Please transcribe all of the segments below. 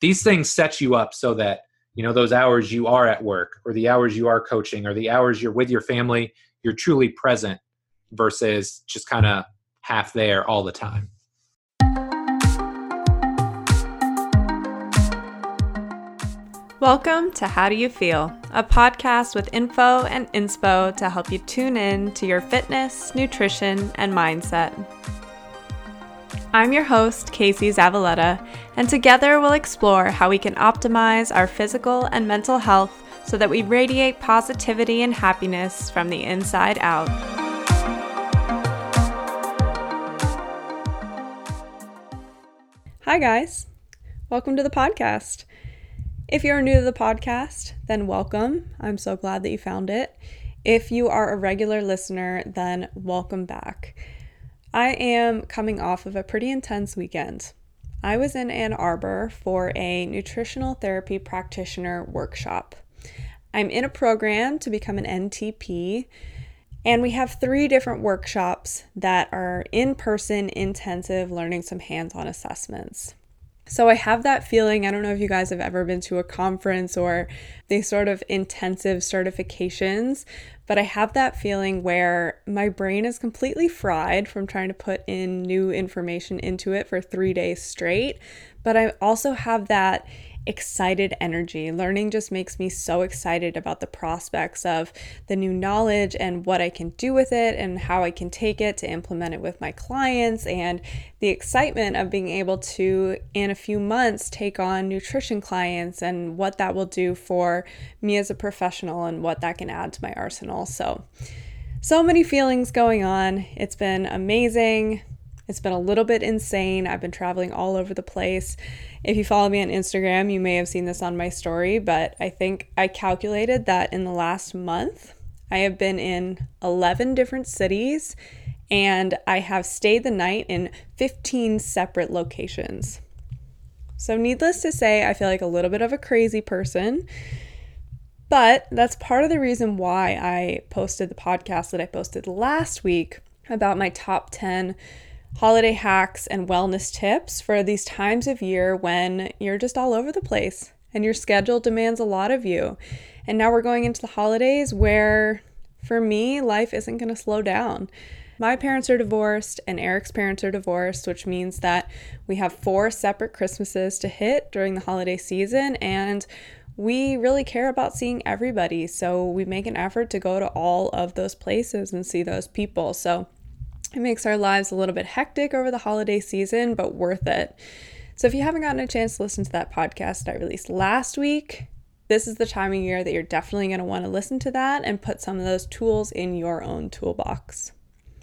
these things set you up so that you know those hours you are at work or the hours you are coaching or the hours you're with your family you're truly present versus just kind of half there all the time Welcome to How Do You Feel, a podcast with info and inspo to help you tune in to your fitness, nutrition, and mindset. I'm your host, Casey Zavaletta, and together we'll explore how we can optimize our physical and mental health so that we radiate positivity and happiness from the inside out. Hi, guys. Welcome to the podcast. If you're new to the podcast, then welcome. I'm so glad that you found it. If you are a regular listener, then welcome back. I am coming off of a pretty intense weekend. I was in Ann Arbor for a nutritional therapy practitioner workshop. I'm in a program to become an NTP, and we have three different workshops that are in person, intensive, learning some hands on assessments. So I have that feeling. I don't know if you guys have ever been to a conference or these sort of intensive certifications, but I have that feeling where my brain is completely fried from trying to put in new information into it for three days straight. But I also have that excited energy. Learning just makes me so excited about the prospects of the new knowledge and what I can do with it and how I can take it to implement it with my clients and the excitement of being able to, in a few months, take on nutrition clients and what that will do for me as a professional and what that can add to my arsenal. So, so many feelings going on. It's been amazing. It's been a little bit insane. I've been traveling all over the place. If you follow me on Instagram, you may have seen this on my story, but I think I calculated that in the last month, I have been in 11 different cities and I have stayed the night in 15 separate locations. So, needless to say, I feel like a little bit of a crazy person. But that's part of the reason why I posted the podcast that I posted last week about my top 10 holiday hacks and wellness tips for these times of year when you're just all over the place and your schedule demands a lot of you. And now we're going into the holidays where, for me, life isn't going to slow down. My parents are divorced and Eric's parents are divorced, which means that we have four separate Christmases to hit during the holiday season. And we really care about seeing everybody. So we make an effort to go to all of those places and see those people. So it makes our lives a little bit hectic over the holiday season, but worth it. So if you haven't gotten a chance to listen to that podcast I released last week, this is the time of year that you're definitely going to want to listen to that and put some of those tools in your own toolbox.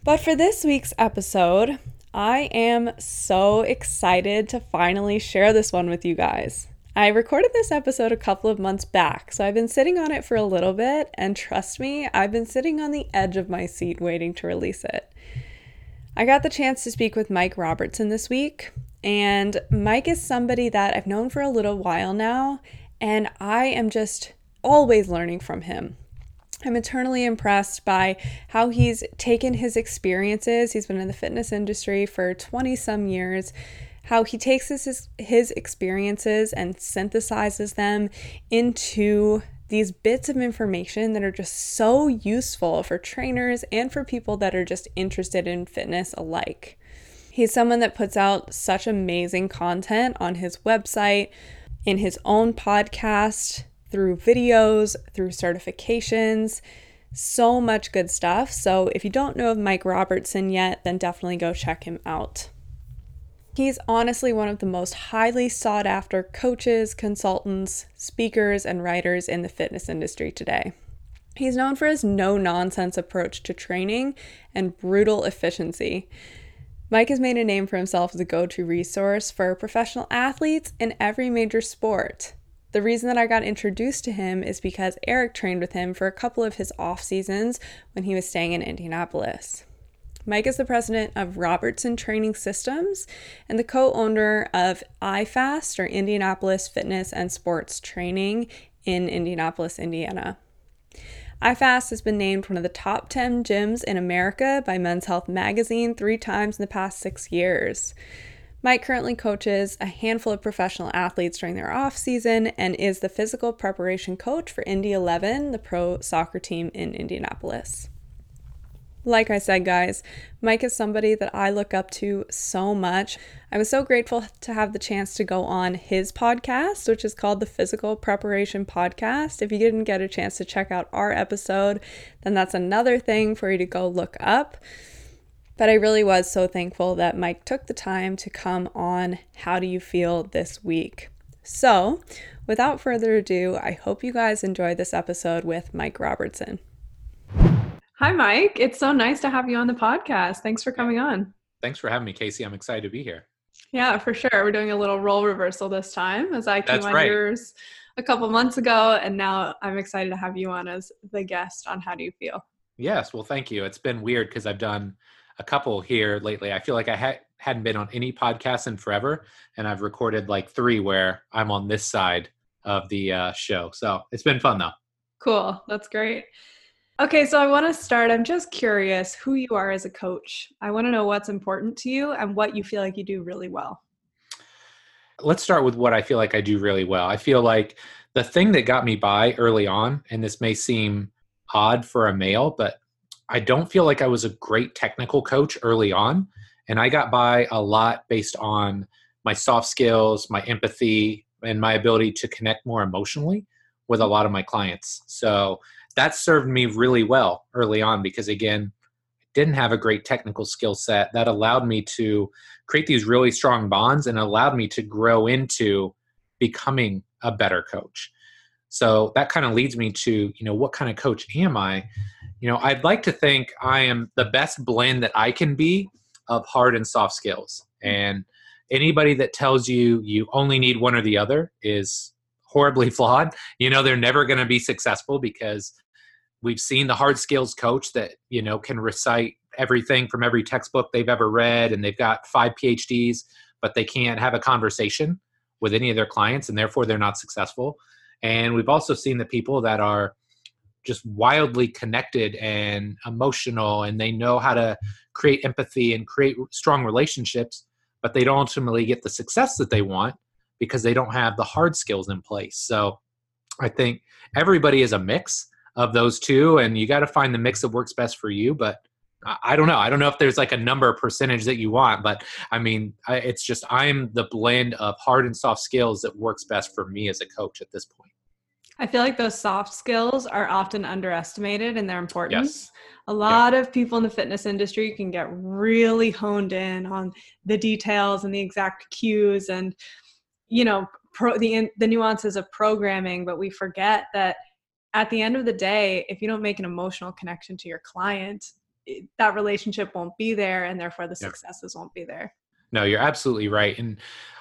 But for this week's episode, I am so excited to finally share this one with you guys. I recorded this episode a couple of months back, so I've been sitting on it for a little bit, and trust me, I've been sitting on the edge of my seat waiting to release it. I got the chance to speak with Mike Robertson this week, and Mike is somebody that I've known for a little while now, and I am just always learning from him. I'm eternally impressed by how he's taken his experiences. He's been in the fitness industry for 20 some years. How he takes his, his experiences and synthesizes them into these bits of information that are just so useful for trainers and for people that are just interested in fitness alike. He's someone that puts out such amazing content on his website, in his own podcast, through videos, through certifications, so much good stuff. So if you don't know of Mike Robertson yet, then definitely go check him out. He's honestly one of the most highly sought after coaches, consultants, speakers, and writers in the fitness industry today. He's known for his no nonsense approach to training and brutal efficiency. Mike has made a name for himself as a go to resource for professional athletes in every major sport. The reason that I got introduced to him is because Eric trained with him for a couple of his off seasons when he was staying in Indianapolis. Mike is the president of Robertson Training Systems and the co owner of iFast, or Indianapolis Fitness and Sports Training, in Indianapolis, Indiana. iFast has been named one of the top 10 gyms in America by Men's Health magazine three times in the past six years. Mike currently coaches a handful of professional athletes during their off season and is the physical preparation coach for Indy 11, the pro soccer team in Indianapolis. Like I said, guys, Mike is somebody that I look up to so much. I was so grateful to have the chance to go on his podcast, which is called the Physical Preparation Podcast. If you didn't get a chance to check out our episode, then that's another thing for you to go look up. But I really was so thankful that Mike took the time to come on How Do You Feel This Week. So, without further ado, I hope you guys enjoyed this episode with Mike Robertson. Hi, Mike. It's so nice to have you on the podcast. Thanks for coming on. Thanks for having me, Casey. I'm excited to be here. Yeah, for sure. We're doing a little role reversal this time as I came That's on right. yours a couple months ago, and now I'm excited to have you on as the guest on How Do You Feel? Yes, well, thank you. It's been weird because I've done a couple here lately. I feel like I ha- hadn't been on any podcast in forever, and I've recorded like three where I'm on this side of the uh, show. So it's been fun though. Cool. That's great. Okay, so I want to start. I'm just curious who you are as a coach. I want to know what's important to you and what you feel like you do really well. Let's start with what I feel like I do really well. I feel like the thing that got me by early on, and this may seem odd for a male, but I don't feel like I was a great technical coach early on. And I got by a lot based on my soft skills, my empathy, and my ability to connect more emotionally with a mm-hmm. lot of my clients. So that served me really well early on because, again, didn't have a great technical skill set. That allowed me to create these really strong bonds and allowed me to grow into becoming a better coach. So that kind of leads me to, you know, what kind of coach am I? you know i'd like to think i am the best blend that i can be of hard and soft skills and anybody that tells you you only need one or the other is horribly flawed you know they're never going to be successful because we've seen the hard skills coach that you know can recite everything from every textbook they've ever read and they've got five phds but they can't have a conversation with any of their clients and therefore they're not successful. And we've also seen the people that are just wildly connected and emotional and they know how to create empathy and create strong relationships but they don't ultimately get the success that they want because they don't have the hard skills in place. So i think everybody is a mix of those two and you got to find the mix that works best for you but I don't know. I don't know if there's like a number percentage that you want, but I mean, it's just I'm the blend of hard and soft skills that works best for me as a coach at this point. I feel like those soft skills are often underestimated and they're important. Yes. A lot yeah. of people in the fitness industry can get really honed in on the details and the exact cues and you know pro, the the nuances of programming, but we forget that at the end of the day, if you don't make an emotional connection to your client, that relationship won't be there and therefore the successes won't be there. No, you're absolutely right. And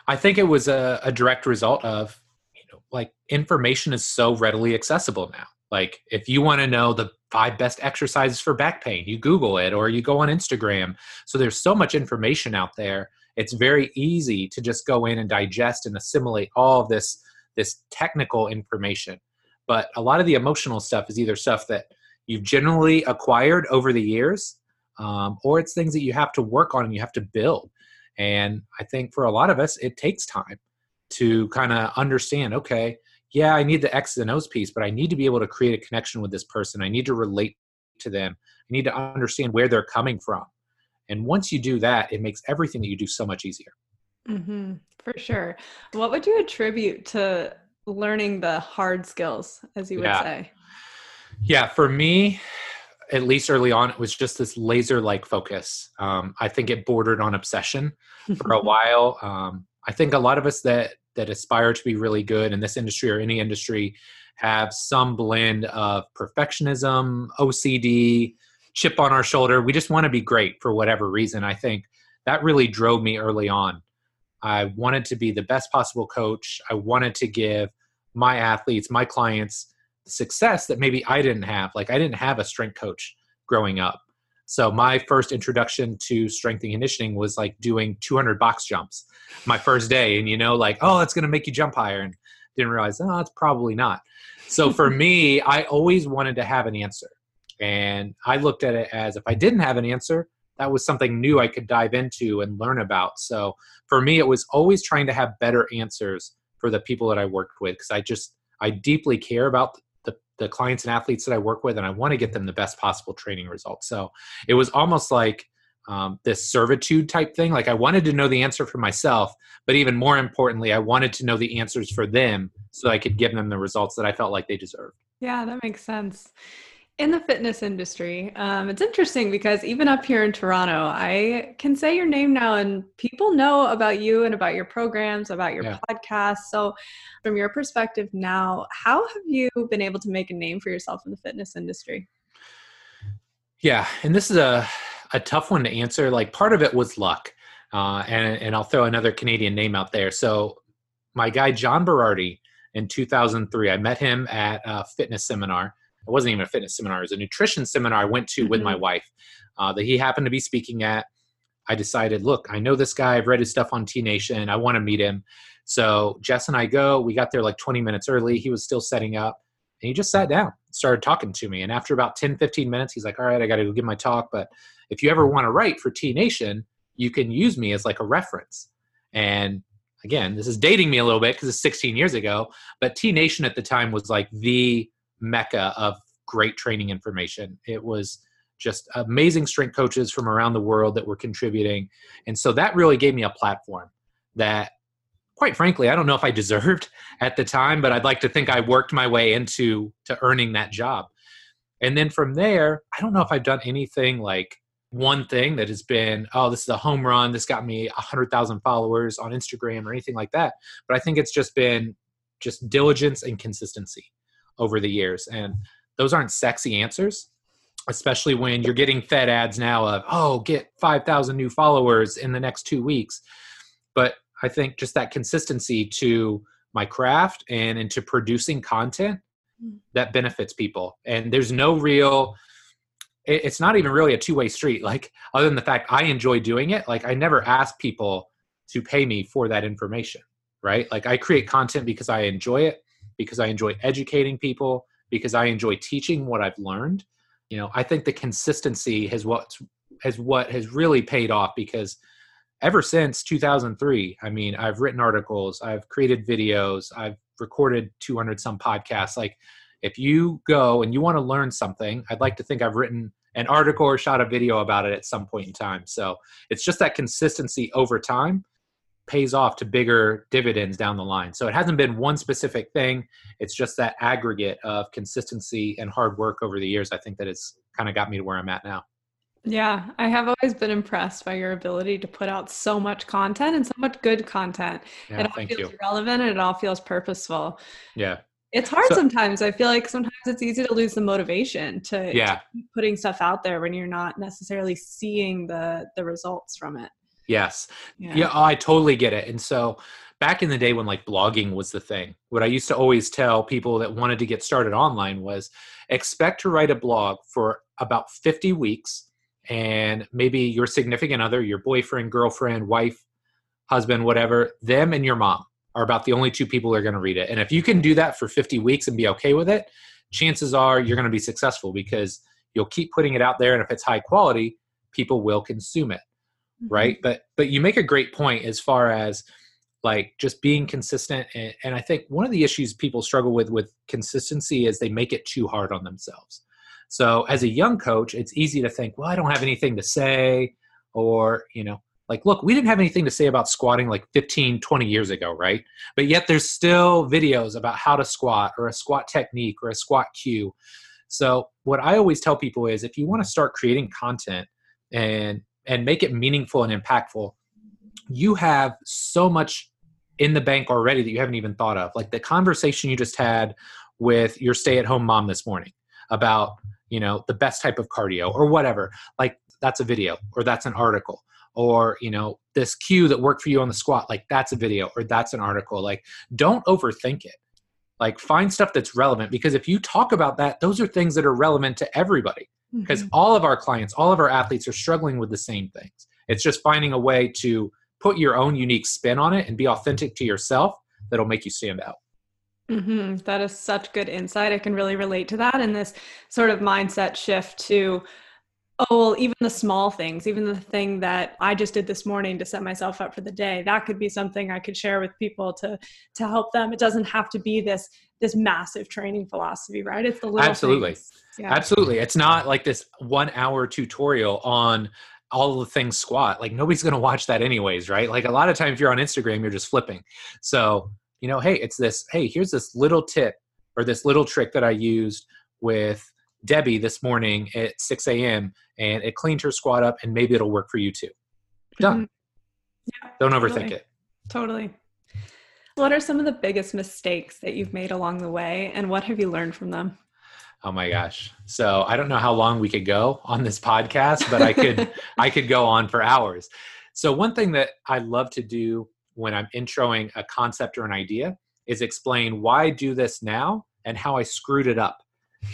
I think it was a, a direct result of you know, like information is so readily accessible now. Like if you want to know the five best exercises for back pain, you Google it or you go on Instagram. So there's so much information out there. It's very easy to just go in and digest and assimilate all of this this technical information. But a lot of the emotional stuff is either stuff that you've generally acquired over the years, um, or it's things that you have to work on and you have to build. And I think for a lot of us, it takes time to kind of understand okay yeah i need the x's and o's piece but i need to be able to create a connection with this person. I need to relate to them. I need to understand where they're coming from. And once you do that it makes everything that you do so much easier. Mm-hmm, for sure. What would you attribute to learning the hard skills as you would yeah. say yeah for me at least early on it was just this laser like focus um, i think it bordered on obsession for a while um, I think a lot of us that that aspire to be really good in this industry or any industry have some blend of perfectionism, OCD, chip on our shoulder. We just want to be great for whatever reason. I think that really drove me early on. I wanted to be the best possible coach. I wanted to give my athletes, my clients, success that maybe I didn't have. Like I didn't have a strength coach growing up. So my first introduction to strength and conditioning was like doing 200 box jumps my first day, and you know, like, oh, that's going to make you jump higher, and didn't realize, oh, it's probably not. So for me, I always wanted to have an answer, and I looked at it as if I didn't have an answer, that was something new I could dive into and learn about. So for me, it was always trying to have better answers for the people that I worked with because I just I deeply care about the the clients and athletes that I work with, and I want to get them the best possible training results. So it was almost like um, this servitude type thing. Like I wanted to know the answer for myself, but even more importantly, I wanted to know the answers for them so I could give them the results that I felt like they deserved. Yeah, that makes sense in the fitness industry. Um, it's interesting because even up here in Toronto, I can say your name now and people know about you and about your programs, about your yeah. podcast. So, from your perspective now, how have you been able to make a name for yourself in the fitness industry? Yeah, and this is a, a tough one to answer. Like, part of it was luck. Uh, and, and I'll throw another Canadian name out there. So, my guy, John Berardi, in 2003, I met him at a fitness seminar it wasn't even a fitness seminar, it was a nutrition seminar I went to mm-hmm. with my mm-hmm. wife uh, that he happened to be speaking at. I decided, look, I know this guy. I've read his stuff on T Nation. I want to meet him. So Jess and I go. We got there like 20 minutes early. He was still setting up. And he just sat down, started talking to me. And after about 10, 15 minutes, he's like, all right, I got to go give my talk. But if you ever want to write for T Nation, you can use me as like a reference. And again, this is dating me a little bit because it's 16 years ago. But T Nation at the time was like the mecca of great training information. It was just amazing strength coaches from around the world that were contributing. And so that really gave me a platform that quite frankly, I don't know if I deserved at the time, but I'd like to think I worked my way into to earning that job. And then from there, I don't know if I've done anything like one thing that has been, oh, this is a home run. This got me 100,000 followers on Instagram or anything like that. But I think it's just been just diligence and consistency over the years. And those aren't sexy answers, especially when you're getting fed ads now of, oh, get 5,000 new followers in the next two weeks. But I think just that consistency to my craft and into producing content hmm. that benefits people. And there's no real, it's not even really a two way street. Like, other than the fact I enjoy doing it, like, I never ask people to pay me for that information, right? Like, I create content because I enjoy it because I enjoy educating people, because I enjoy teaching what I've learned. You know, I think the consistency has what has what has really paid off because ever since 2003, I mean, I've written articles, I've created videos, I've recorded 200 some podcasts. Like, if you go and you want to learn something, I'd like to think I've written an article or shot a video about it at some point in time. So it's just that consistency over time pays off to bigger dividends down the line. So it hasn't been one specific thing. It's just that aggregate of consistency and hard work over the years. I think that it's kind of got me to where I'm at now. Yeah, I have always been impressed by your ability to put out so much content and so much good content. Yeah, it all thank feels you. relevant and it all feels purposeful. Yeah. It's hard so, sometimes. I feel like sometimes it's easy to lose the motivation to, yeah. to putting stuff out there when you're not necessarily seeing the the results from it. Yes. Yeah. yeah, oh, I totally get it. And so back in the day when like blogging was the thing, what I used to always tell people that wanted to get started online was expect to write a blog for about 50 weeks and maybe your significant other, your boyfriend, girlfriend, wife, husband, whatever, them and your mom are about the only two people who are going to read it. And if you can do that for 50 weeks and be okay with it, chances are you're going to be successful because you'll keep putting it out there and if it's high quality, people will consume it mm-hmm. right but but you make a great point as far as like just being consistent and, and i think one of the issues people struggle with with consistency is they make it too hard on themselves. So as a young coach it's easy to think well i don't have anything to say or you know like look we didn't have anything to say about squatting like 15 20 years ago right? But yet there's still videos about how to squat or a squat technique or a squat cue. So what i always tell people is if you want to start creating content and and make it meaningful and impactful, you have so much in the bank already that you haven't even thought of. Like the conversation you just had with your stay-at-home mom this morning about, you know, the best type of cardio or whatever. Like that's a video or that's an article or, you know, this cue that worked for you on the squat, like that's a video or that's an article. Like don't overthink it. Like find stuff that's relevant because if you talk about that, those are things that are relevant to everybody because mm-hmm. all of our clients, all of our athletes are struggling with the same things. It's just finding a way to put your own unique spin on it and be authentic to yourself that'll make you stand out. Mm-hmm. That is such good insight. I can really relate to that and this sort of mindset shift to Oh, well, even the small things, even the thing that I just did this morning to set myself up for the day, that could be something I could share with people to to help them. It doesn't have to be this this massive training philosophy, right? It's the little Absolutely. Yeah. Absolutely. It's not like this 1 hour tutorial on all the things squat. Like nobody's going to watch that anyways, right? Like a lot of times if you're on Instagram, you're just flipping. So, you know, hey, it's this, hey, here's this little tip or this little trick that I used with Debbie this morning at 6 a.m. and it cleaned her squat up and maybe it'll work for you too. Done. Mm-hmm. Yeah, Don't overthink totally. it. Totally. What are some of the biggest mistakes that you've made along the way and what have you learned from them? Oh my gosh. So I don't know how long we could go on this podcast, but I could I could go on for hours. So one thing that I love to do when I'm introing a concept or an idea is explain why I do this now and how I screwed it up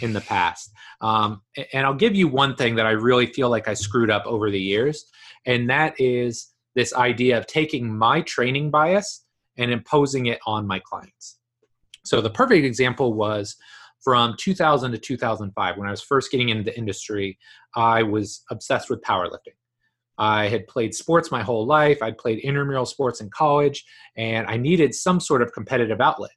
in the past. Um, and I'll give you one thing that I really feel like I screwed up over the years, and that is this idea of taking my training bias and imposing it on my clients. So the perfect example was from 2000 to 2005 when I was first getting into the industry, I was obsessed with powerlifting. I had played sports my whole life. I'd played intramural sports in college, and I needed some sort of competitive outlet.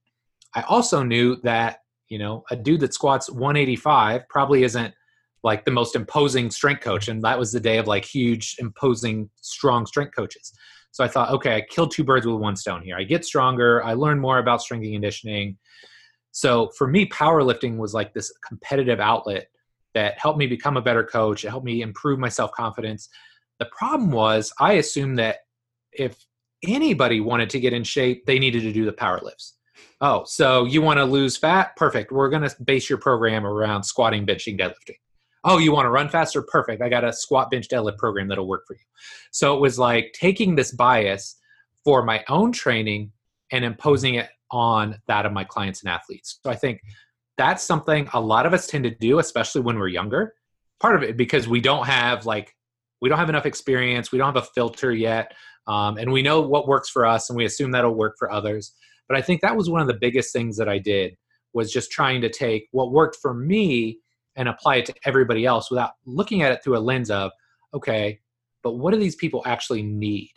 I also knew that you know, a dude that squats 185 probably isn't like the most imposing strength coach. And that was the day of like huge, imposing, strong strength coaches. So I thought, okay, I killed two birds with one stone here. I get stronger. I learn more about strength and conditioning. So for me, powerlifting was like this competitive outlet that helped me become a better coach. It helped me improve my self confidence. The problem was, I assumed that if anybody wanted to get in shape, they needed to do the power lifts. Oh, so you want to lose fat? Perfect. We're going to base your program around squatting, benching, deadlifting. Oh, you want to run faster? Perfect. I got a squat, bench, deadlift program that'll work for you. So it was like taking this bias for my own training and imposing it on that of my clients and athletes. So I think that's something a lot of us tend to do, especially when we're younger. Part of it because we don't have like we don't have enough experience, we don't have a filter yet, um, and we know what works for us, and we assume that'll work for others. But I think that was one of the biggest things that I did was just trying to take what worked for me and apply it to everybody else without looking at it through a lens of, okay, but what do these people actually need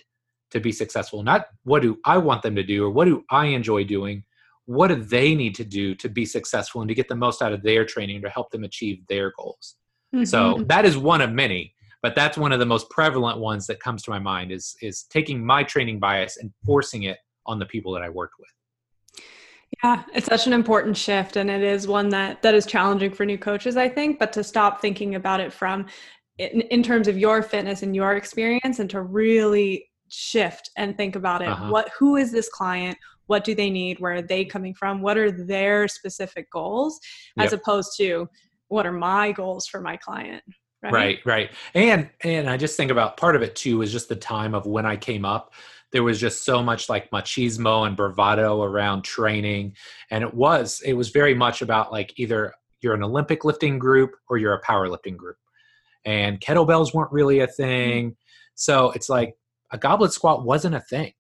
to be successful? Not what do I want them to do or what do I enjoy doing? What do they need to do to be successful and to get the most out of their training to help them achieve their goals? Mm-hmm. So that is one of many, but that's one of the most prevalent ones that comes to my mind is is taking my training bias and forcing it on the people that I worked with. Yeah, it's such an important shift and it is one that that is challenging for new coaches I think, but to stop thinking about it from in, in terms of your fitness and your experience and to really shift and think about it. Uh-huh. What who is this client? What do they need? Where are they coming from? What are their specific goals as yep. opposed to what are my goals for my client? Right? right, right. And and I just think about part of it too is just the time of when I came up there was just so much like machismo and bravado around training. And it was it was very much about like either you're an olympic lifting group or you're a powerlifting group. And kettlebells weren't really a thing. So it's like a goblet squat wasn't a thing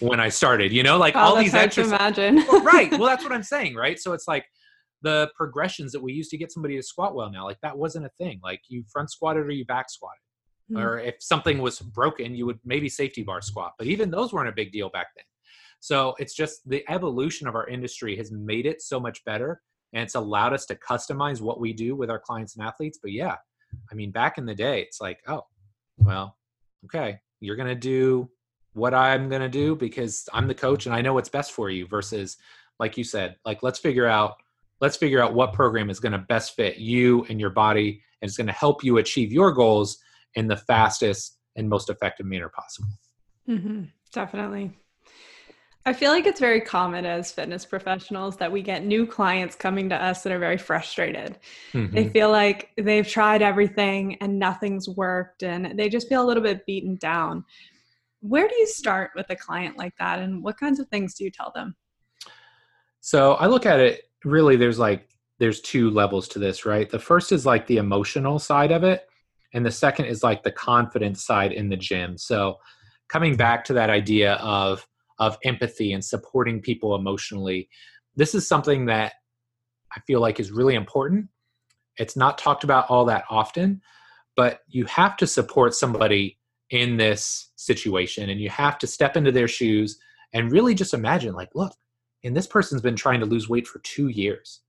when i started you know? Like oh, all these exercises imagine. Well, right. Well that's what i'm saying right? So it's like the progressions that we used to get somebody to squat well now like that wasn't a thing. Like you front squatted or you back squatted mm. or if something was broken you would maybe safety bar squat but even those weren't a big deal back then so it's just the evolution of our industry has made it so much better and it's allowed us to customize what we do with our clients and athletes but yeah i mean back in the day it's like oh well okay you're to do what i'm to do because i'm the coach and i know what's best for you versus like you said like let's figure out let's figure out what program is going to best fit you and your body and it's going to help you achieve your goals in the fastest and most effective manner possible. Mm-hmm, definitely. I feel like it's very common as fitness professionals that we get new clients coming to us that are very frustrated. Mm-hmm. They feel like they've tried everything and nothing's worked and they just feel a little bit beaten down. Where do you start with a client like that and what kinds of things do you tell them? So I look at it really there's like there's two levels to this, right? The first is like the emotional side of it and the second is like the confidence side in the gym. So coming back to that idea of of empathy and supporting people emotionally this is something that i feel like is really important. It's not talked about all that often but you have to support somebody in this situation and you have to step into their shoes and really just imagine like look and this person's been trying to lose weight for 2 years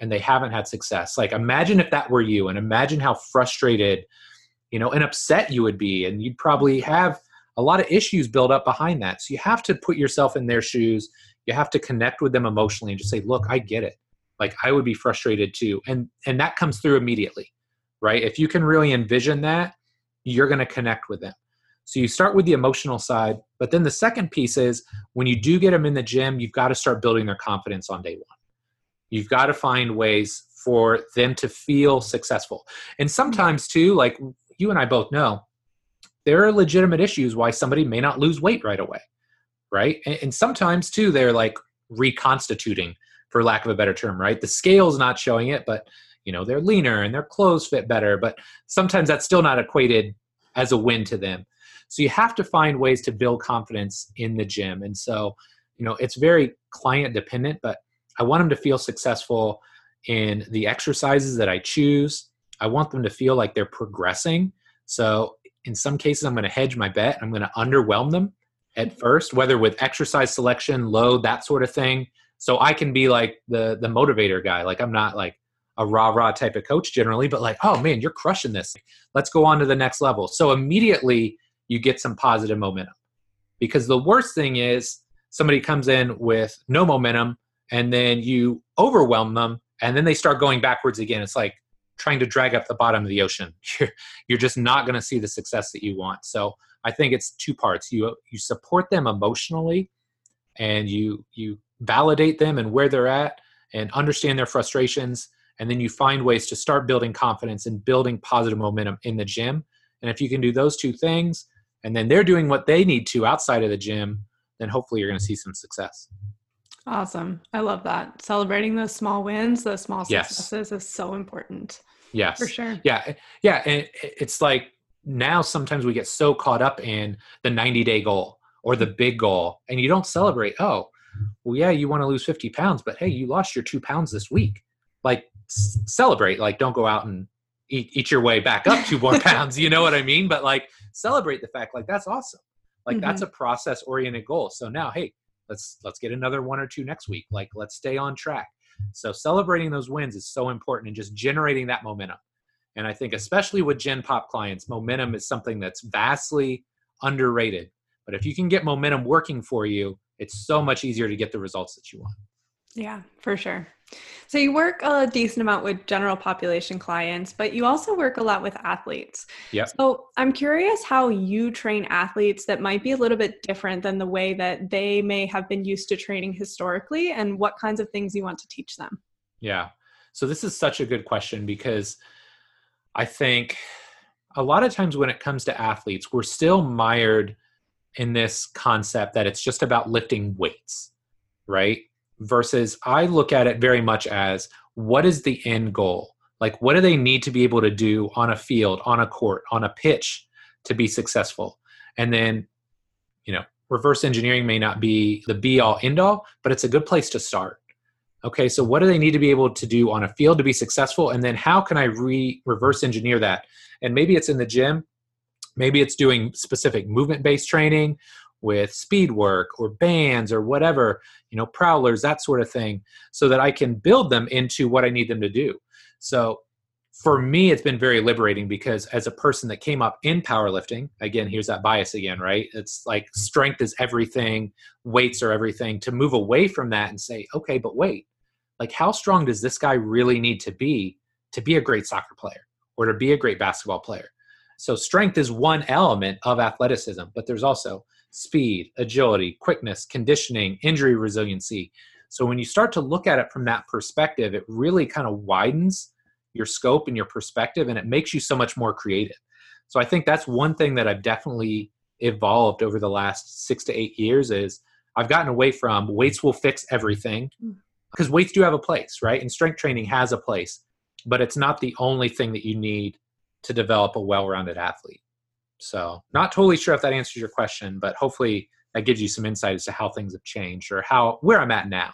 and they haven't had success. Like imagine if that were you and imagine how frustrated you know and upset you would be and you'd probably have a lot of issues build up behind that. So you have to put yourself in their shoes. You have to connect with them emotionally and just say look i get it. Like i would be frustrated too. And and that comes through immediately right? If you can really envision that you're going to connect with them. So you start with the emotional side, but then the second piece is when you do get them in the gym, you've got to start building their confidence on day one. You've got to find ways for them to feel successful. And sometimes too, like you and I both know, there are legitimate issues why somebody may not lose weight right away. Right. And, sometimes too, they're like reconstituting, for lack of a better term, right? The scale's not showing it, but you know, they're leaner and their clothes fit better. But sometimes that's still not equated as a win to them. So you have to find ways to build confidence in the gym. And so, you know, it's very client dependent, but I want them to feel successful in the exercises that I choose. I want them to feel like they're progressing. So in some cases, I'm going to hedge my bet. I'm going to underwhelm them at mm-hmm. first, whether with exercise selection, load, that sort of thing. So I can be like the the motivator guy. Like I'm not like a rah rah type of coach generally, but like, oh man, you're crushing this. Let's go on to the next level. So immediately you get some positive momentum. Because the worst thing is somebody comes in with no momentum and then you overwhelm them and then they start going backwards again. It's like trying to drag up the bottom of the ocean. You're, you're just not going to see the success that you want. So I think it's two parts. You you support them emotionally and you you validate them and where they're at and understand their frustrations and then you find ways to start building confidence and building positive momentum in the gym. And if you can do those two things, and then they're doing what they need to outside of the gym, then hopefully you're going to see some success. Awesome. I love that. Celebrating those small wins, those small successes yes. is so important. Yes. For sure. Yeah. Yeah. And it's like now sometimes we get so caught up in the 90 day goal or the big goal and you don't celebrate, oh, well, yeah, you want to lose 50 pounds, but hey, you lost your two pounds this week. Like celebrate, like don't go out and eat, eat your way back up two more pounds. You know what I mean? But like celebrate the fact like that's awesome. Like mm-hmm. that's a process oriented goal. So now, hey, let's let's get another one or two next week. Like let's stay on track. So celebrating those wins is so important and just generating that momentum. And I think especially with Gen Pop clients, momentum is something that's vastly underrated. But if you can get momentum working for you, it's so much easier to get the results that you want. Yeah, for sure. So you work a decent amount with general population clients, but you also work a lot with athletes. Yeah. So I'm curious how you train athletes that might be a little bit different than the way that they may have been used to training historically and what kinds of things you want to teach them. Yeah. So this is such a good question because I think a lot of times when it comes to athletes, we're still mired in this concept that it's just about lifting weights, right? Versus I look at it very much as what is the end goal? Like, what do they need to be able to do on a field, on a court, on a pitch to be successful? And then, you know, reverse engineering may not be the be all end all, but it's a good place to start. Okay, so what do they need to be able to do on a field to be successful? And then how can I re reverse engineer that? And maybe it's in the gym, maybe it's doing specific movement based training with speed work or bands or whatever, you know, prowlers, that sort of thing, so that I can build them into what I need them to do. So for me, it's been very liberating because as a person that came up in powerlifting, again, here's that bias again, right? It's like strength is everything, weights are everything. To move away from that and say, okay, but wait, like how strong does this guy really need to be to be a great soccer player or to be a great basketball player? So strength is one element of athleticism, but there's also speed, agility, quickness, conditioning, injury resiliency. So when you start to look at it from that perspective, it really kind of widens your scope and your perspective and it makes you so much more creative. So I think that's one thing that I've definitely evolved over the last 6 to 8 years is I've gotten away from weights will fix everything because mm. weights do have a place, right? And strength training has a place, but it's not the only thing that you need to develop a well-rounded athlete. So, not totally sure if that answers your question, but hopefully that gives you some insight as to how things have changed or how where I'm at now.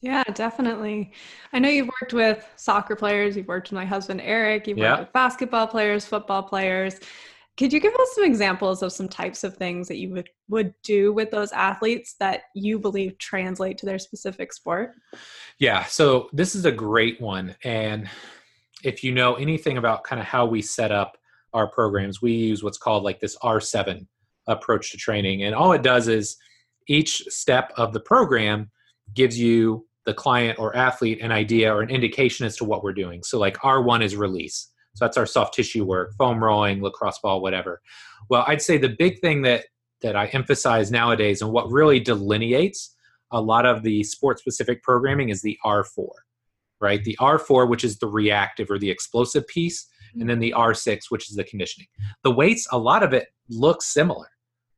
Yeah, definitely. I know you've worked with soccer players, you've worked with my husband Eric, you've worked with basketball players, football players. Could you give us some examples of some types of things that you would, would do with those athletes that you believe translate to their specific sport? Yeah, so this is a great one. And if you know anything about kind of how we set up our programs, we use what's called like this R7 approach to training. And all it does is each step of the program gives you the client or athlete an idea or an indication as to what we're doing. So, like R1 is release. So that's our soft tissue work, foam rolling, lacrosse ball, whatever. Well, I'd say the big thing that that I emphasize nowadays and what really delineates a lot of the sport specific programming is the R4, right? The R4, which is the reactive or the explosive piece, and then the R6, which is the conditioning. The weights, a lot of it looks similar,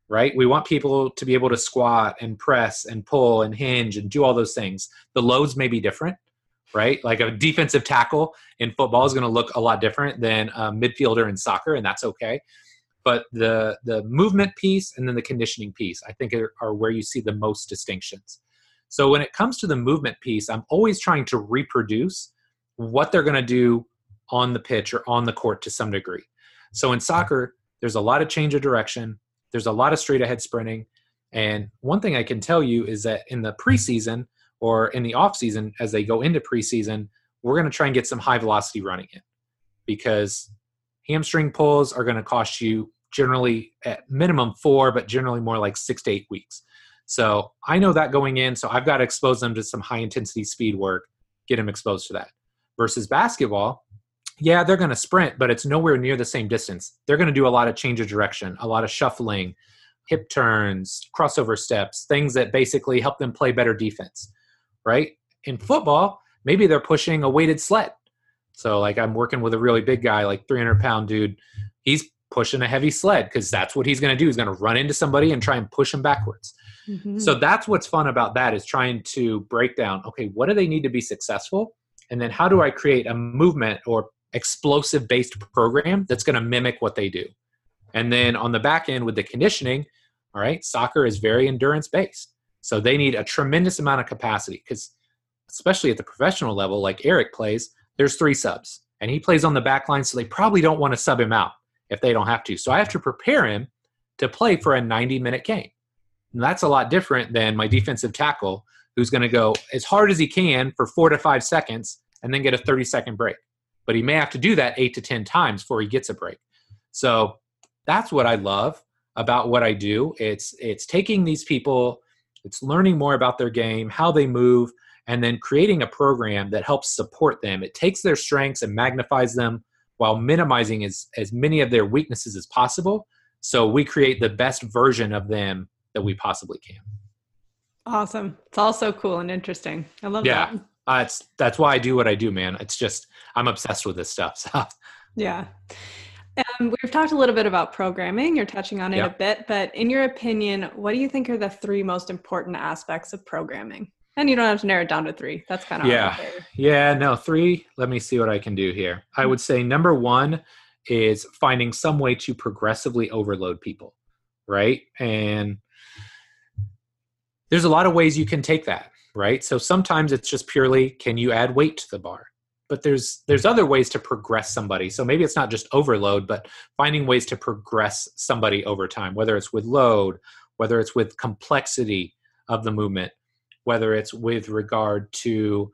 right? We want people to be able to squat and press and pull and hinge and do all those things. The loads may be different, right? Like a defensive tackle in football is going to look a lot different than a midfielder in soccer, and that's okay. But the the movement piece and then the conditioning piece, I think, are, are where you see the most distinctions. So when it comes to the movement piece, I'm always trying to reproduce what they're going to do on the pitch or on the court to some degree. So in soccer, there's a lot of change of direction. There's a lot of straight ahead sprinting. And one thing I can tell you is that in the preseason, or in the off season as they go into preseason, we're going to try and get some high velocity running in because hamstring pulls are going to cost you generally at minimum four, but generally more like six to eight weeks. So I know that going in, so I've got to expose them to some high intensity speed work, get them exposed to that. Versus basketball, yeah, they're going to sprint, but it's nowhere near the same distance. They're going to do a lot of change of direction, a lot of shuffling, hip turns, crossover steps, things that basically help them play better defense right? In football, maybe they're pushing a weighted sled. So, like, I'm working with a really big guy, like 300 pound dude. He's pushing a heavy sled because that's what he's going to do. He's going to run into somebody and try and push him backwards. Mm-hmm. So, that's what's fun about that is trying to break down okay, what do they need to be successful? And then, how do I create a movement or explosive based program that's going to mimic what they do? And then on the back end with the conditioning, all right, soccer is very endurance based. So they need a tremendous amount of capacity because, especially at the professional level, like Eric plays, there's three subs and he plays on the back line. So they probably don't want to sub him out if they don't have to. So I have to prepare him to play for a 90 minute game. And that's a lot different than my defensive tackle who's going to go as hard as he can for four to five seconds and then get a 30 second break. But he may have to do that eight to 10 times before he gets a break. So that's what I love about what I do. It's it's taking these people it's learning more about their game, how they move, and then creating a program that helps support them. It takes their strengths and magnifies them while minimizing as, as many of their weaknesses as possible. So we create the best version of them that we possibly can. Awesome. It's all so cool and interesting. I love yeah, that. Uh, it's that's why I do what I do, man. It's just I'm obsessed with this stuff. So. Yeah. Um, we've talked a little bit about programming. You're touching on it a bit, but in your opinion, what do you think are the three most important aspects of programming? And you don't have to narrow it down to three. That's kind of yeah, yeah. No, three. Let me see what I can do here. I hmm. would say number one is finding some way to progressively overload people, right? And there's a lot of ways you can take that, right? So sometimes it's just purely can you add weight to the bar? But there's there's other ways to progress somebody. So maybe it's not just overload but finding ways to progress somebody over time whether it's with load whether it's with complexity of the movement whether it's with regard to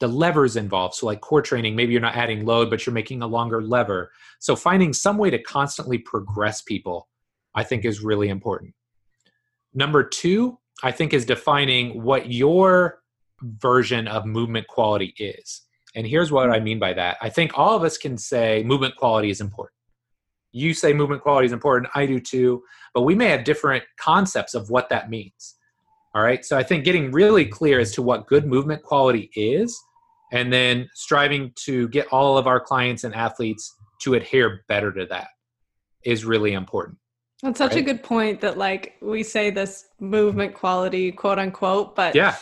the levers involved. So like core training maybe you're not adding load but you're making a longer lever. So finding some way to constantly progress people i think is really important. Number two i think is defining what your version of movement quality is and here's what I mean by that. I think all of us can say movement quality is important. You say movement quality is important, I do too, but we may have different concepts of what that means. All right. So I think getting really clear as to what good movement quality is, and then striving to get all of our clients and athletes to adhere better to that is really important. That's such right? a good point that like we say this movement quality quote unquote, but yeah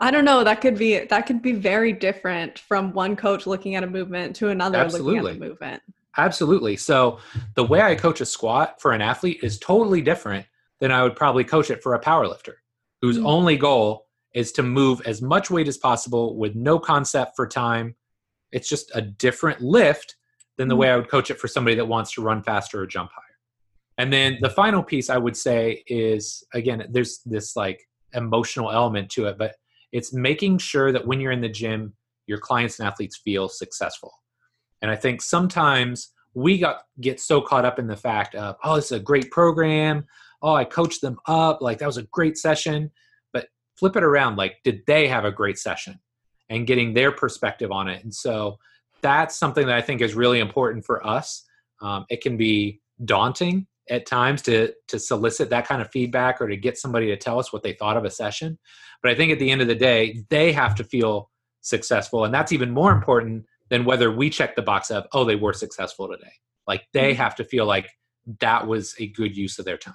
I don't know. That could be that could be very different from one coach looking at a movement to another Absolutely. looking at the movement. Absolutely. So the way I coach a squat for an athlete is totally different than I would probably coach it for a power lifter whose mm-hmm. only goal is to move as much weight as possible with no concept for time. It's just a different lift than the way I would coach it for somebody that wants to run faster or jump higher. And then the final piece I would say is again, there's this like emotional element to it, but it's making sure that when you're in the gym, your clients and athletes feel successful. And I think sometimes we got get so caught up in the fact of, oh, this is a great program. Oh, I coached them up. Like that was a great session. But flip it around. Like, did they have a great session? And getting their perspective on it. And so that's something that I think is really important for us. Um, it can be daunting at times to to solicit that kind of feedback or to get somebody to tell us what they thought of a session. But I think at the end of the day, they have to feel successful, and that's even more important than whether we check the box of oh they were successful today. Like they mm-hmm. have to feel like that was a good use of their time.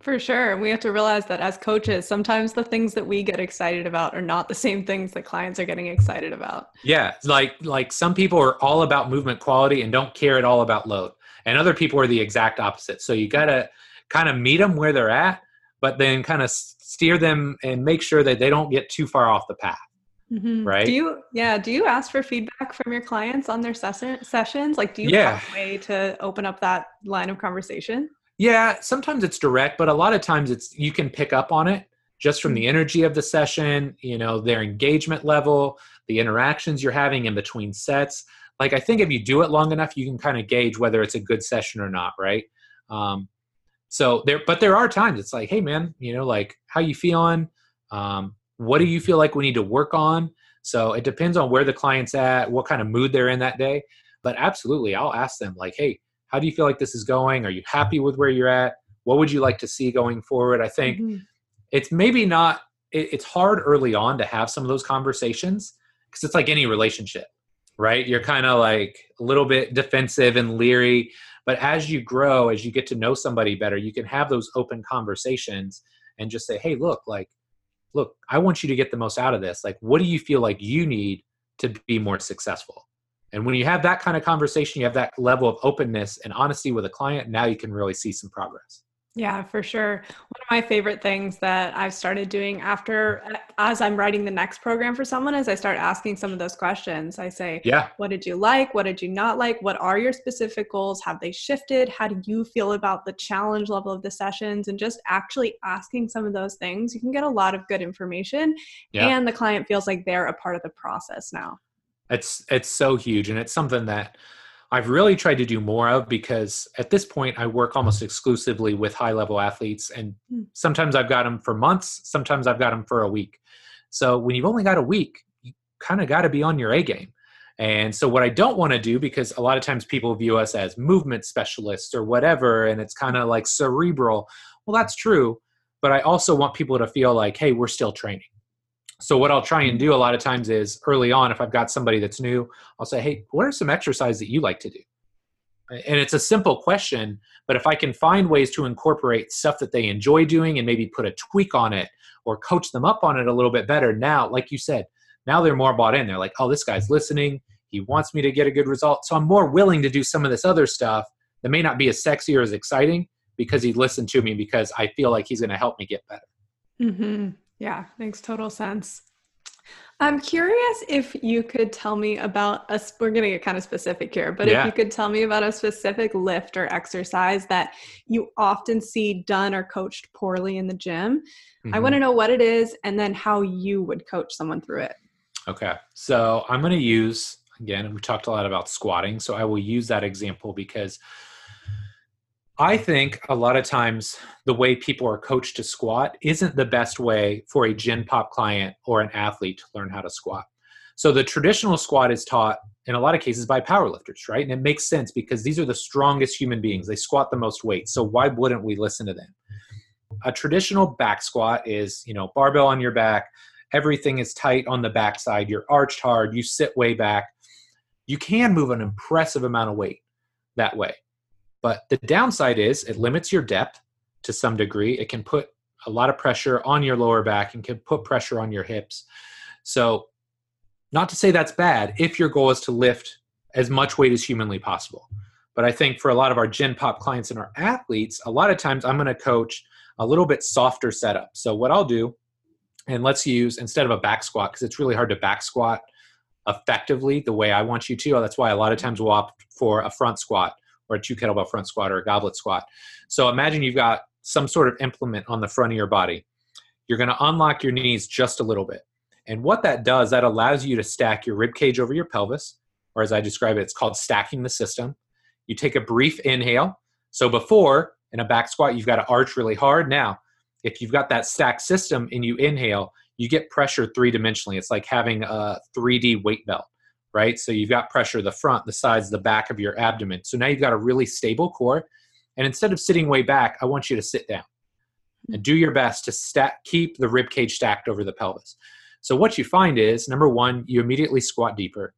For sure. We have to realize that as coaches, sometimes the things that we get excited about are not the same things that clients are getting excited about. Yeah. Like like some people are all about movement quality and don't care at all about load. And other people are the exact opposite. So you gotta kind of meet them where they're at, but then kind of steer them and make sure that they don't get too far off the path. Mm-hmm. Right. Do you, yeah. Do you ask for feedback from your clients on their session, sessions? Like, do you yeah. have a way to open up that line of conversation? Yeah, sometimes it's direct, but a lot of times it's you can pick up on it just from the mm-hmm. energy of the session, you know, their engagement level, the interactions you're having in between sets. Like I think if you do it long enough, you can kind of gauge whether it's a good session or not, right? Um, so there, but there are times it's like, hey man, you know, like how you feeling? Um, what do you feel like we need to work on? So it depends on where the client's at, what kind of mood they're in that day. But absolutely, I'll ask them like, hey, how do you feel like this is going? Are you happy with where you're at? What would you like to see going forward? I think mm-hmm. it's maybe not, it, it's hard early on to have some of those conversations because it's like any relationship, right? You're kind of like a little bit defensive and leery. But as you grow, as you get to know somebody better, you can have those open conversations and just say, hey, look, like, look, I want you to get the most out of this. Like, what do you feel like you need to be more successful? And when you have that kind of conversation, you have that level of openness and honesty with a client, now you can really see some progress. Yeah, for sure. One of my favorite things that I've started doing after, as I'm writing the next program for someone, is I start asking some of those questions. I say, Yeah, what did you like? What did you not like? What are your specific goals? Have they shifted? How do you feel about the challenge level of the sessions? And just actually asking some of those things, you can get a lot of good information. Yeah. And the client feels like they're a part of the process now. It's it's so huge, and it's something that I've really tried to do more of because at this point I work almost exclusively with high level athletes, and hmm. sometimes I've got them for months, sometimes I've got them for a week. So when you've only got a week, you kind of got to be on your A game. And so, what I don't want to do, because a lot of times people view us as movement specialists or whatever, and it's kind of like cerebral. Well, that's true. But I also want people to feel like, hey, we're still training. So what I'll try and do a lot of times is early on, if I've got somebody that's new, I'll say, "Hey, what are some exercises that you like to do?" And it's a simple question, but if I can find ways to incorporate stuff that they enjoy doing and maybe put a tweak on it or coach them up on it a little bit better, now, like you said, now they're more bought in. They're like, "Oh, this guy's listening. He wants me to get a good result." So I'm more willing to do some of this other stuff that may not be as sexy or as exciting because he listened to me because I feel like he's going to help me get better. Mm-hmm. Yeah, makes total sense. I'm curious if you could tell me about us. We're going to get kind of specific here, but yeah. if you could tell me about a specific lift or exercise that you often see done or coached poorly in the gym, mm-hmm. I want to know what it is and then how you would coach someone through it. Okay. So I'm going to use, again, we talked a lot about squatting. So I will use that example because I think a lot of times the way people are coached to squat isn't the best way for a Gen Pop client or an athlete to learn how to squat. So the traditional squat is taught in a lot of cases by powerlifters, right? And it makes sense because these are the strongest human beings. They squat the most weight. So why wouldn't we listen to them? A traditional back squat is, you know, barbell on your back, everything is tight on the backside, you're arched hard, you sit way back. You can move an impressive amount of weight that way. But the downside is it limits your depth to some degree. It can put a lot of pressure on your lower back and can put pressure on your hips. So, not to say that's bad if your goal is to lift as much weight as humanly possible. But I think for a lot of our Gen Pop clients and our athletes, a lot of times I'm going to coach a little bit softer setup. So, what I'll do And let's use instead of a back squat because it's really hard to back squat effectively the way I want you to. That's why a lot of times we'll opt for a front squat or a two kettlebell front squat or a goblet squat. So imagine you've got some sort of implement on the front of your body. You're going to unlock your knees just a little bit. And what that does, that allows you to stack your rib cage over your pelvis, or as I describe it, it's called stacking the system. You take a brief inhale. So before in a back squat, you've got to arch really hard. Now, if you've got that stacked system and you inhale, you get pressure three dimensionally. It's like having a 3D weight belt, right? So you've got pressure the front, the sides, the back of your abdomen. So now you've got a really stable core. And instead of sitting way back, I want you to sit down hmm. and do your best to stack, keep the rib cage stacked over the pelvis. So what you find is number one, you immediately squat deeper.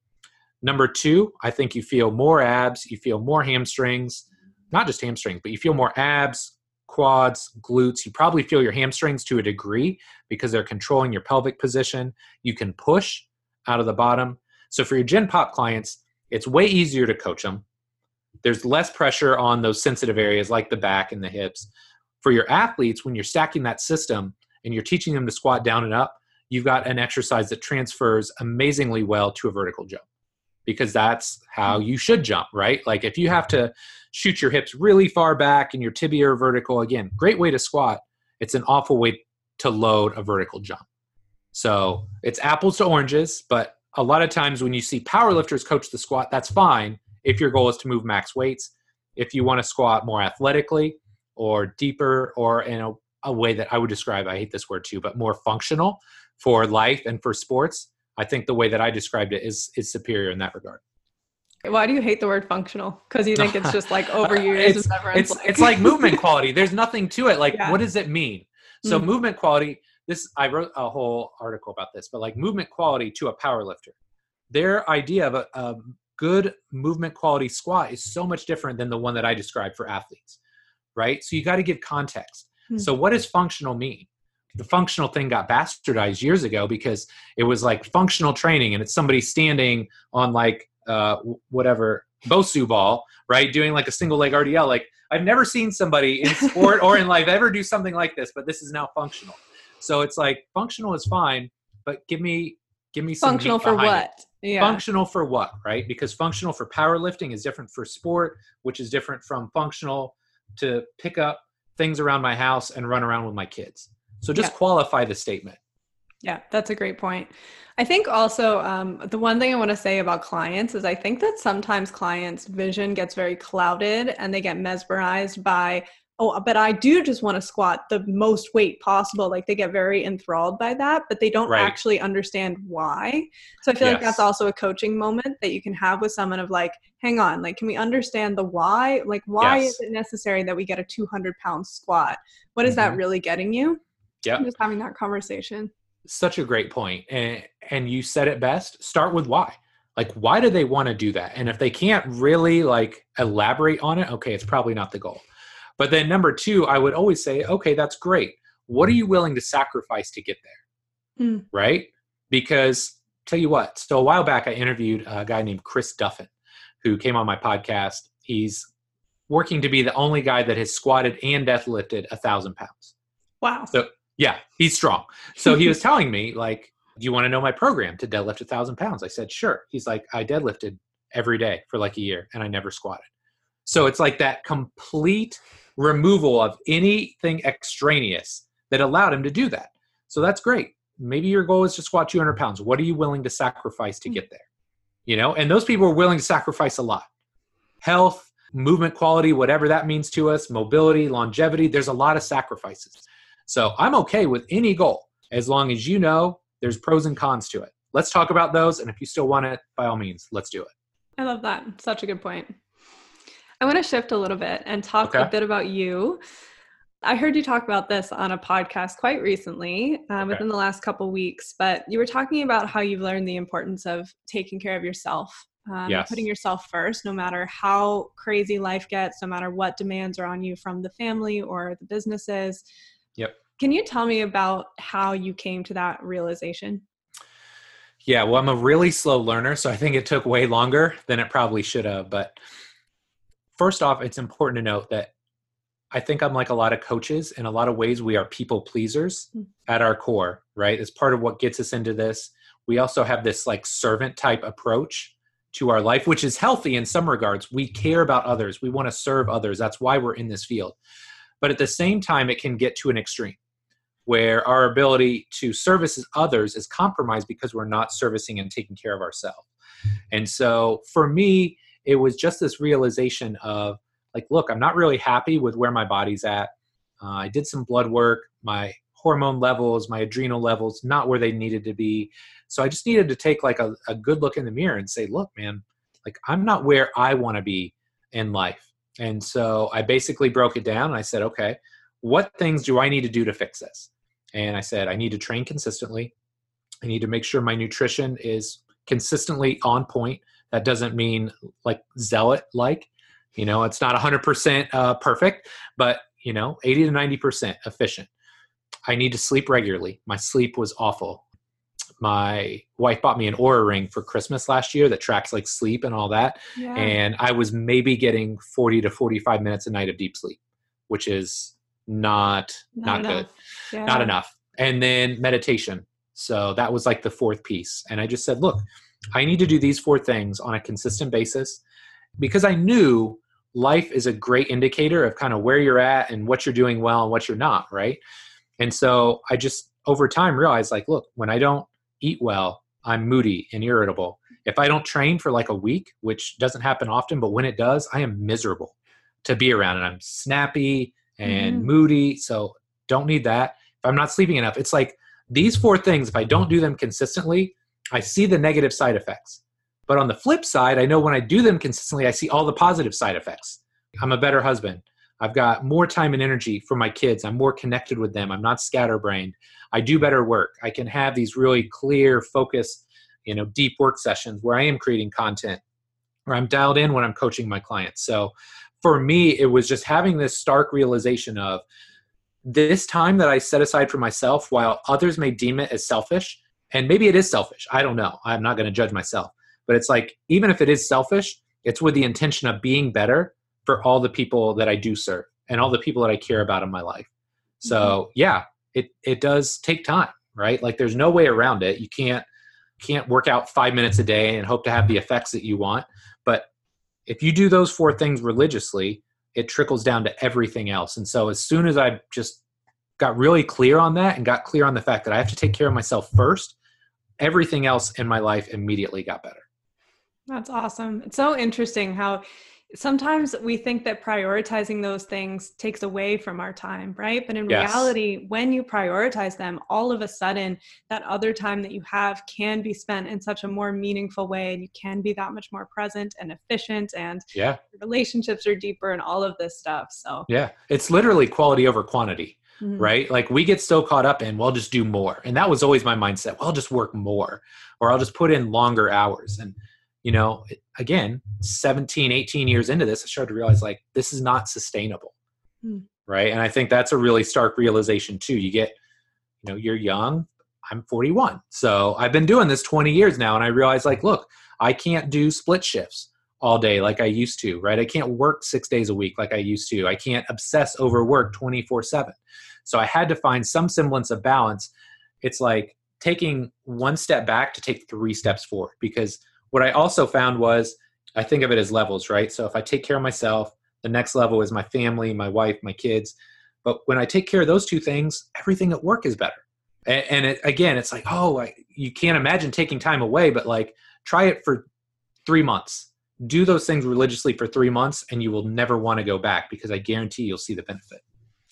Number two, I think you feel more abs, you feel more hamstrings, not just hamstrings, but you feel more abs, quads, glutes. You probably feel your hamstrings to a degree because they're controlling your pelvic position. You can push out of the bottom. So for your Gen Pop clients, it's way easier to coach them. There's less pressure on those sensitive areas like the back and the hips. For your athletes, when you're stacking that system and you're teaching them to squat down and up, you've got an exercise that transfers amazingly well to a vertical jump because that's how you should jump, right? Like if you have to shoot your hips really far back and your tibia are vertical, again, great way to squat. It's an awful way to load a vertical jump. So it's apples to oranges, but a lot of times when you see powerlifters coach the squat, that's fine if your goal is to move max weights. If you want to squat more athletically or deeper or in a, a way that I would describe, I hate this word too, but more functional for life and for sports, I think the way that I described it is is superior in that regard. Why do you hate the word functional? Because you think it's just like overused. it's, it's, like... it's like movement quality. There's nothing to it. Like, yeah. what does it mean? So, mm movement quality. This I wrote a whole article about this, but like movement quality to a power lifter, their idea of a, a good movement quality squat is so much different than the one that I described for athletes, right? So you got to give context. mm So, what does functional mean? the functional thing got bastardized years ago because it was like functional training and it's somebody standing on like uh, whatever Bosu ball, right? Doing like a single leg RDL. Like I've never seen somebody in sport or in life ever do something like this, but this is now functional. So it's like functional is fine, but give me give me some functional for what? Yeah. Functional for what, right? Because functional for powerlifting is different for sport, which is different from functional to pick up things around my house and run around with my kids. So just yeah. qualify the statement. Yeah, that's a great point. I think also um, the one thing I want to say about clients is I think that sometimes clients' vision gets very clouded and they get mesmerized by, oh, but I do just want to squat the most weight possible. Like they get very enthralled by that, but they don't right. actually understand why. So I feel yes. like that's also a coaching moment that you can have with someone of like, hang on, like, can we understand the why? Like, why yes. is it necessary that we get a 200 pound squat? What is mm-hmm. that really getting you? Yeah. Just having that conversation. Such a great point. And and you said it best. Start with why. Like why do they want to do that? And if they can't really like elaborate on it, okay, it's probably not the goal. But then number 2, I would always say, okay, that's great. What are you willing to sacrifice to get there? Mm. Right? Because tell you what, so a while back I interviewed a guy named Chris Duffin who came on my podcast. He's working to be the only guy that has squatted and deadlifted a thousand pounds. Wow. So yeah, he's strong. So he was telling me, like, do you want to know my program to deadlift a thousand pounds? I said, sure. He's like, I deadlifted every day for like a year and I never squatted. So it's like that complete removal of anything extraneous that allowed him to do that. So that's great. Maybe your goal is to squat 200 pounds. What are you willing to sacrifice to hmm. get there? You know, and those people are willing to sacrifice a lot. Health, movement quality, whatever that means to us, mobility, longevity, there's a lot of sacrifices. So I'm okay with any goal as long as you know there's pros and cons to it. Let's talk about those. And if you still want it, by all means, let's do it. I love that. Such a good point. I want to shift a little bit and talk okay. a bit about you. I heard you talk about this on a podcast quite recently, uh, okay. within the last couple weeks, but you were talking about how you've learned the importance of taking care of yourself, um, yes. putting yourself first, no matter how crazy life gets, no matter what demands are on you from the family or the businesses. Yep. Can you tell me about how you came to that realization? Yeah, well, I'm a really slow learner, so I think it took way longer than it probably should have. But first off, it's important to note that I think I'm like a lot of coaches. In a lot of ways, we are people pleasers Mm. at our core, right? It's part of what gets us into this. We also have this like servant type approach to our life, which is healthy in some regards. We care about others, we want to serve others. That's why we're in this field. But at the same time, it can get to an extreme where our ability to service others is compromised because we're not servicing and taking care of ourselves. And so for me, it was just this realization of like, look, I'm not really happy with where my body's at. Uh, I did some blood work, my hormone levels, my adrenal levels, not where they needed to be. So I just needed to take like a, a good look in the mirror and say, look, man, like I'm not where I want to be in life. And so I basically broke it down and I said, okay, what things do I need to do to fix this? And I said, I need to train consistently. I need to make sure my nutrition is consistently on point. That doesn't mean like zealot like, you know, it's not 100% uh, perfect, but, you know, 80 to 90% efficient. I need to sleep regularly. My sleep was awful. My wife bought me an Oura ring for Christmas last year that tracks like sleep and all that. Yeah. And I was maybe getting 40 to 45 minutes a night of deep sleep, which is not not, good. Yeah. not enough. And then meditation. So that was like the fourth piece. And I just said, look, I need to do these four things on a consistent basis because I knew life is a great indicator of kind of where you're at and what you're doing well and what you're not, right? And so I just over time realized like, look, when I don't eat well, I'm moody and irritable. If I don't train for like a week, which doesn't happen often, but when it does, I am miserable to be around and I'm snappy and Mhm. moody. So don't need that. If I'm not sleeping enough, it's like these four things, if I don't do them consistently, I see the negative side effects. But on the flip side, I know when I do them consistently, I see all the positive side effects. I'm a better husband. I've got more time and energy for my kids. I'm more connected with them. I'm not scatterbrained. I do better work. I can have these really clear, focused, you know, deep work sessions where I am creating content, where I'm dialed in when I'm coaching my clients. So for me, it was just having this stark realization of this time that I set aside for myself, while others may deem it as selfish, and maybe it is selfish. I don't know. I'm not going to judge myself. But it's like, even if it is selfish, it's with the intention of being better for all the people that I do serve and all the people that I care about in my life. So mm-hmm. yeah, it it does take time, right? Like there's no way around it. You can't can't work out five minutes a day and hope to have the effects that you want. But if you do those four things religiously, it trickles down to everything else. And so as soon as I just got really clear on that and got clear on the fact that I have to take care of myself first, everything else in my life immediately got better. That's awesome. It's so interesting how sometimes we think that prioritizing those things takes away from our time, right? But in Yes. reality, when you prioritize them, all of a sudden that other time that you have can be spent in such a more meaningful way and you can be that much more present and efficient and Yeah. relationships are deeper and all of this stuff. So, Yeah. It's literally quality over quantity. Mhm. right? Like we get so caught up in, well, I'll just do more. And that was always my mindset. Well, I'll just work more or I'll just put in longer hours. And, you know, again, 17, 18 years into this, I started to realize like this is not sustainable. Hmm. Right. And I think that's a really stark realization too. You get, you know, you're young. I'm 41. So I've been doing this 20 years now. And I realized like, look, I can't do split shifts all day like I used to, right? I can't work six days a week like I used to. I can't obsess over work 24 7. So I had to find some semblance of balance. It's like taking one step back to take three steps forward. Because what I also found was I think of it as levels, right? So if I take care of myself, the next level is my family, my wife, my kids. But when I take care of those two things, everything at work is better. And, it, again, it's like, oh, I, you can't imagine taking time away, but like try it for three months. Do those things religiously for three months, and you will never want to go back because I guarantee you'll see the benefit.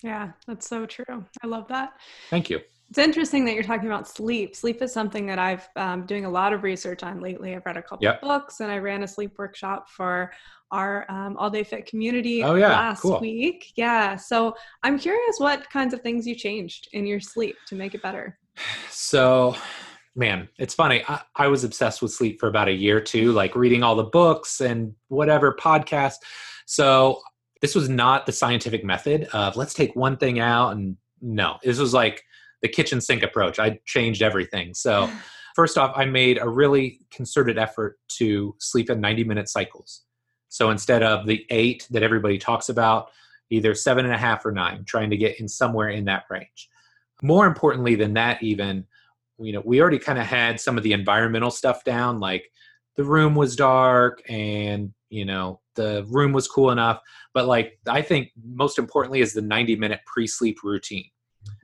Yeah, that's so true. I love that. Thank you. It's interesting that you're talking about sleep. Sleep is something that I've um, doing a lot of research on lately. I've read a couple Yep. of books, and I ran a sleep workshop for our um, All Day Fit community Oh, yeah. last Cool. week. Yeah, so I'm curious what kinds of things you changed in your sleep to make it better. So, man, it's funny. I, I was obsessed with sleep for about a year too, like reading all the books and whatever podcasts. So, this was not the scientific method of let's take one thing out and no, this was like the kitchen sink approach. I changed everything. So, first off, I made a really concerted effort to sleep in 90 minute cycles. So, instead of the eight that everybody talks about, either seven and a half or nine, trying to get in somewhere in that range. More importantly than that, even, you know, we already kind of had some of the environmental stuff down, like the room was dark and, you know, the room was cool enough. But like, I think most importantly is the 90 minute pre sleep routine.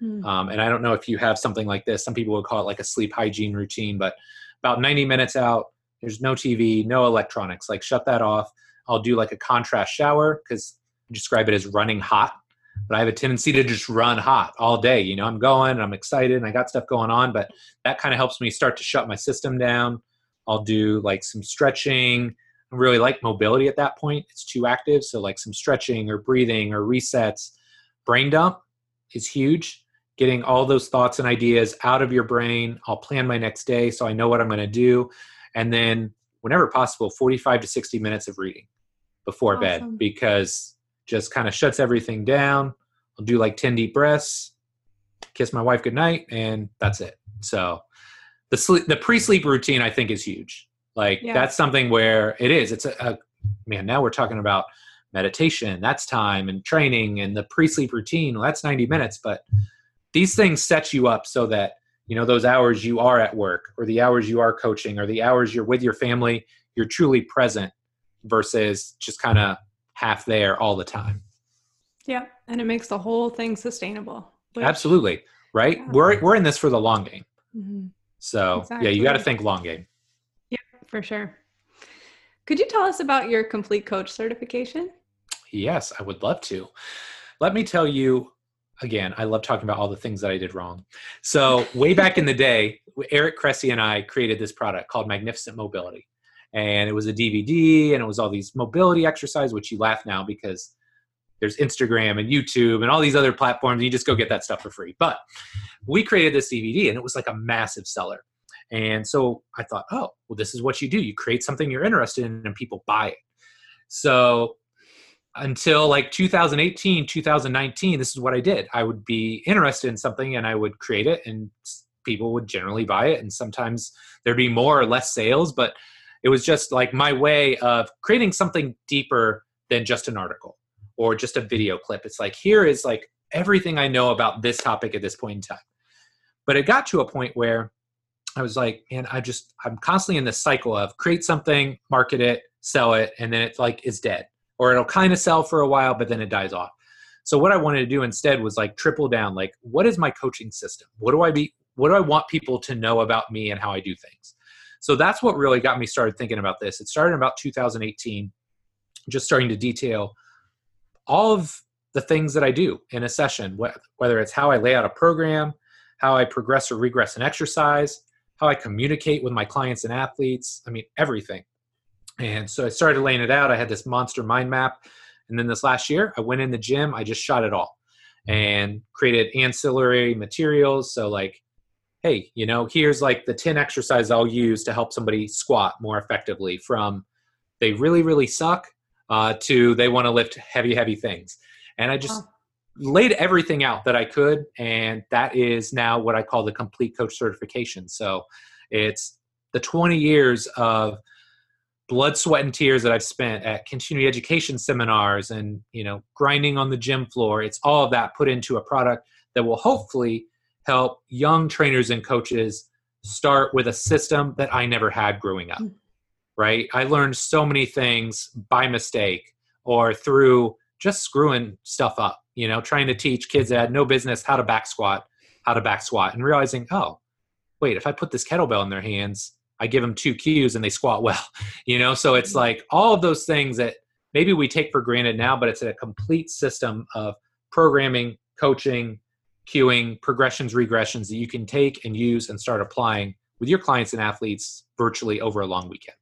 Mm. Um, and I don't know if you have something like this. Some people would call it like a sleep hygiene routine, but about 90 minutes out, there's no TV, no electronics. Like, shut that off. I'll do like a contrast shower because describe it as running hot. But I have a tendency to just run hot all day. You know, I'm going, and I'm excited, and I got stuff going on, but that kind of helps me start to shut my system down. I'll do like some stretching. Really like mobility at that point. It's too active. So, like some stretching or breathing or resets. Brain dump is huge. Getting all those thoughts and ideas out of your brain. I'll plan my next day so I know what I'm going to do. And then, whenever possible, 45 to 60 minutes of reading before awesome. bed because just kind of shuts everything down. I'll do like 10 deep breaths, kiss my wife goodnight, and that's it. So the sleep, the pre-sleep routine, I think is huge. Like yeah. that's something where it is, it's a, a, man, now we're talking about meditation, that's time and training and the pre-sleep routine. Well, that's 90 minutes, but these things set you up so that, you know, those hours you are at work or the hours you are coaching or the hours you're with your family, you're truly present versus just kind of half there all the time. Yeah, and it makes the whole thing sustainable. Which, Absolutely, right? Yeah. We're we're in this for the long game. Mm-hmm. So exactly. yeah, you got to think long game. For sure. Could you tell us about your complete coach certification? Yes, I would love to. Let me tell you again, I love talking about all the things that I did wrong. So, way back in the day, Eric Cressey and I created this product called Magnificent Mobility and it was a DVD and it was all these mobility exercise, which you laugh now because there's Instagram and YouTube and all these other platforms. You just go get that stuff for free. But we created this DVD and it was like a massive seller. And so I thought, oh, well, this is what you do. You create something you're interested in and people buy it. So until like 2018, 2019, this is what I did. I would be interested in something and I would create it and people would generally buy it. And sometimes there'd be more or less sales, but it was just like my way of creating something deeper than just an article or just a video clip. It's like, here is like everything I know about this topic at this point in time. But it got to a point where I was like, man, I just, I'm constantly in this cycle of create something, market it, sell it, and then it's like, it's dead. Or it'll kind of sell for a while, but then it dies off. So what I wanted to do instead was like triple down, like, what is my coaching system? What do I be, what do I want people to know about me and how I do things? So that's what really got me started thinking about this. It started about 2018, just starting to detail all of the things that I do in a session, whether it's how I lay out a program, how I progress or regress an exercise, how I communicate with my clients and athletes. I mean, everything. And so I started laying it out. I had this monster mind map. And then this last year, I went in the gym, I just shot it all and created ancillary materials. So, like hey, you know, here's like the 10 exercises I'll use to help somebody squat more effectively from they really, really suck uh, to they want to lift heavy, heavy things. And I just laid everything out that I could. And that is now what I call the complete coach certification. So it's the 20 years of blood sweat and tears that i've spent at continuing education seminars and you know grinding on the gym floor it's all of that put into a product that will hopefully help young trainers and coaches start with a system that I never had growing up. Right? I learned so many things by mistake or through just screwing stuff up, you know, trying to teach kids that had no business how to back squat, how to back squat, and realizing, oh, wait, if I put this kettlebell in their hands, I give them two cues and they squat well, you know? So it's mm. like all of those things that maybe we take for granted now, but it's a complete system of programming, coaching, cueing, progressions, regressions that you can take and use and start applying with your clients and athletes virtually over a long weekend.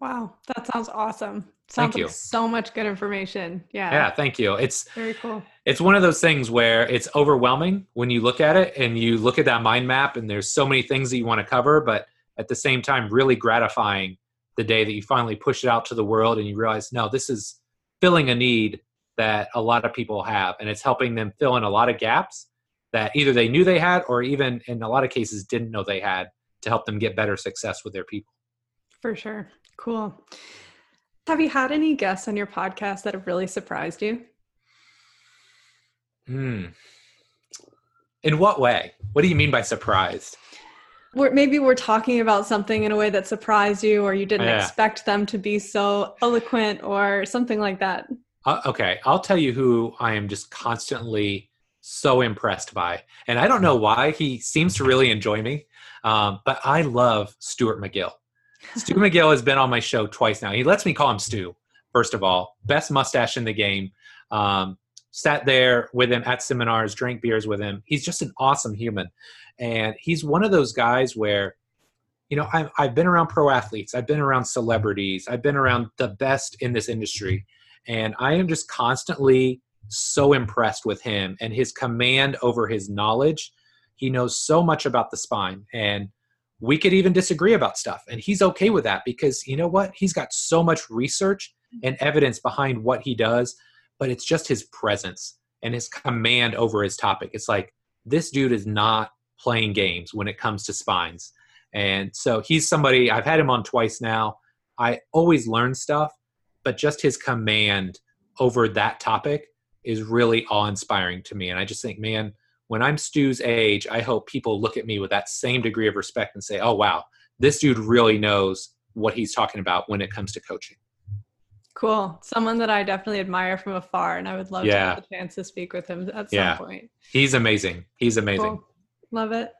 Wow, that sounds awesome. Sounds thank you. So much good information. Yeah. Yeah, thank you. It's very cool. It's one of those things where it's overwhelming when you look at it and you look at that mind map and there's so many things that you want to cover, but at the same time really gratifying the day that you finally push it out to the world and you realize, no, this is filling a need that a lot of people have and it's helping them fill in a lot of gaps that either they knew they had or even in a lot of cases didn't know they had to help them get better success with their people. For sure. Cool. Have you had any guests on your podcast that have really surprised you? Mm. In what way? What do you mean by surprised? We're, maybe we're talking about something in a way that surprised you, or you didn't Yeah. expect them to be so eloquent, or something like that. Uh, okay, I'll tell you who I am just constantly so impressed by, and I don't know why he seems to really enjoy me, um, but I love Stuart McGill. Stu McGill has been on my show twice now. He lets me call him Stu. First of all, best mustache in the game. Um, sat there with him at seminars, drank beers with him. He's just an awesome human, and he's one of those guys where, you know, I've, I've been around pro athletes, I've been around celebrities, I've been around the best in this industry, and I am just constantly so impressed with him and his command over his knowledge. He knows so much about the spine and we could even disagree about stuff and he's okay with that because you know what? He's got so much research mm-hmm. and evidence behind what he does but it's just his presence and his command over his topic. It's like this dude is not playing games when it comes to spines. And so he's somebody i've had him on twice now. I always learn stuff but just his command over that topic is really awe-inspiring to me. And i just think man when I'm Stu's age, I hope people look at me with that same degree of respect and say, oh, wow, this dude really knows what he's talking about when it comes to coaching. Cool. Someone that I definitely admire from afar, and I would love to have the chance to speak with him at some Yeah. point. He's amazing. He's amazing. Cool. Love it.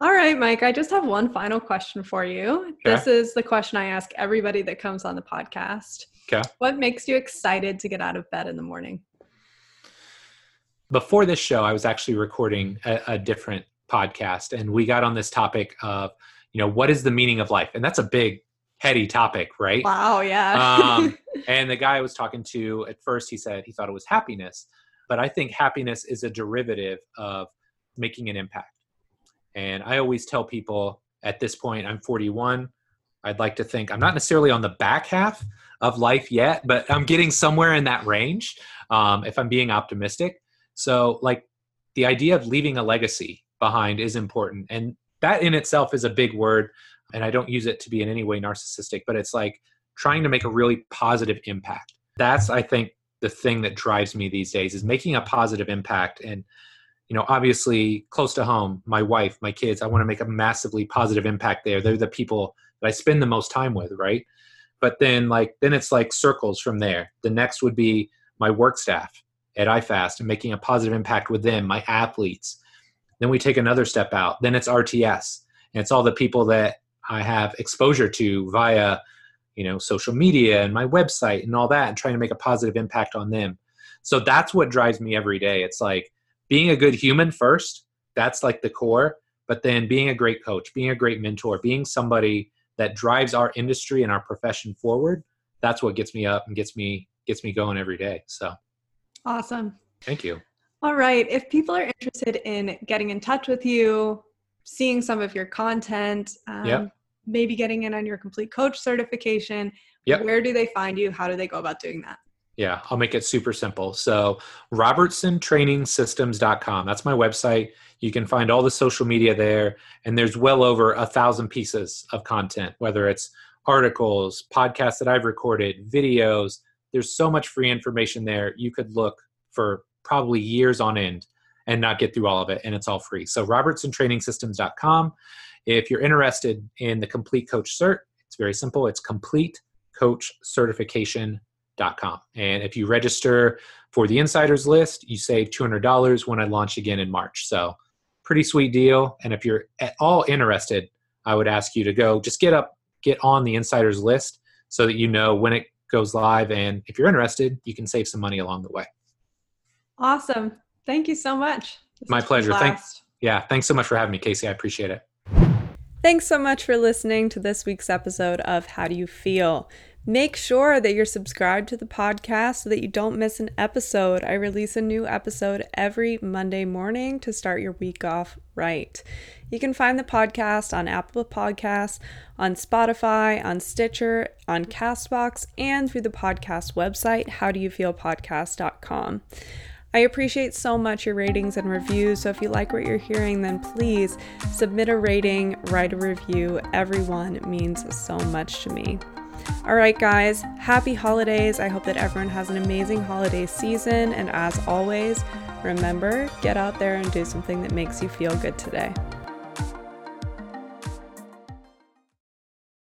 All right, Mike, I just have one final question for you. Okay. This is the question I ask everybody that comes on the podcast. Okay. What makes you excited to get out of bed in the morning? Before this show, I was actually recording a, a different podcast, and we got on this topic of, you know, what is the meaning of life? And that's a big, heady topic, right? Wow, yeah. um, and the guy I was talking to at first, he said he thought it was happiness, but I think happiness is a derivative of making an impact. And I always tell people at this point, I'm 41. I'd like to think I'm not necessarily on the back half of life yet, but I'm getting somewhere in that range um, if I'm being optimistic. So, like, the idea of leaving a legacy behind is important. And that in itself is a big word. And I don't use it to be in any way narcissistic, but it's like trying to make a really positive impact. That's, I think, the thing that drives me these days is making a positive impact. And, you know, obviously close to home, my wife, my kids, I want to make a massively positive impact there. They're the people that I spend the most time with, right? But then, like, then it's like circles from there. The next would be my work staff at iFast and making a positive impact with them, my athletes. Then we take another step out. Then it's RTS, and it's all the people that I have exposure to via, you know, social media and my website and all that, and trying to make a positive impact on them. So that's what drives me every day. It's like being a good human first. That's like the core. But then being a great coach, being a great mentor, being somebody that drives our industry and our profession forward. That's what gets me up and gets me gets me going every day. So awesome. thank you. All right. If people are interested in getting in touch with you, seeing some of your content, um, Yep. maybe getting in on your complete coach certification, Yep. where do they find you? How do they go about doing that? Yeah, I'll make it super simple. So, robertsontrainingsystems.com. That's my website. You can find all the social media there, and there's well over a thousand pieces of content, whether it's articles, podcasts that I've recorded, videos. There's so much free information there. You could look for probably years on end and not get through all of it, and it's all free. So, robertsontrainingsystems.com. If you're interested in the Complete Coach Cert, it's very simple. It's Complete Coach Certification com. And if you register for the insiders list, you save $200 when I launch again in March. So, pretty sweet deal. And if you're at all interested, I would ask you to go just get up, get on the insiders list so that you know when it goes live. And if you're interested, you can save some money along the way. Awesome. Thank you so much. This My has been a pleasure. Thanks. Yeah, thanks so much for having me, Casey. I appreciate it. Thanks so much for listening to this week's episode of How Do You Feel? Make sure that you're subscribed to the podcast so that you don't miss an episode. I release a new episode every Monday morning to start your week off right. You can find the podcast on Apple Podcasts, on Spotify, on Stitcher, on Castbox, and through the podcast website, howdoyoufeelpodcast.com. I appreciate so much your ratings and reviews. So if you like what you're hearing, then please submit a rating, write a review. Everyone means so much to me. All right, guys, happy holidays. I hope that everyone has an amazing holiday season. And as always, remember get out there and do something that makes you feel good today.